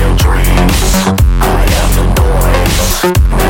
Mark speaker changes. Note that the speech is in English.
Speaker 1: your dreams, I am the noise.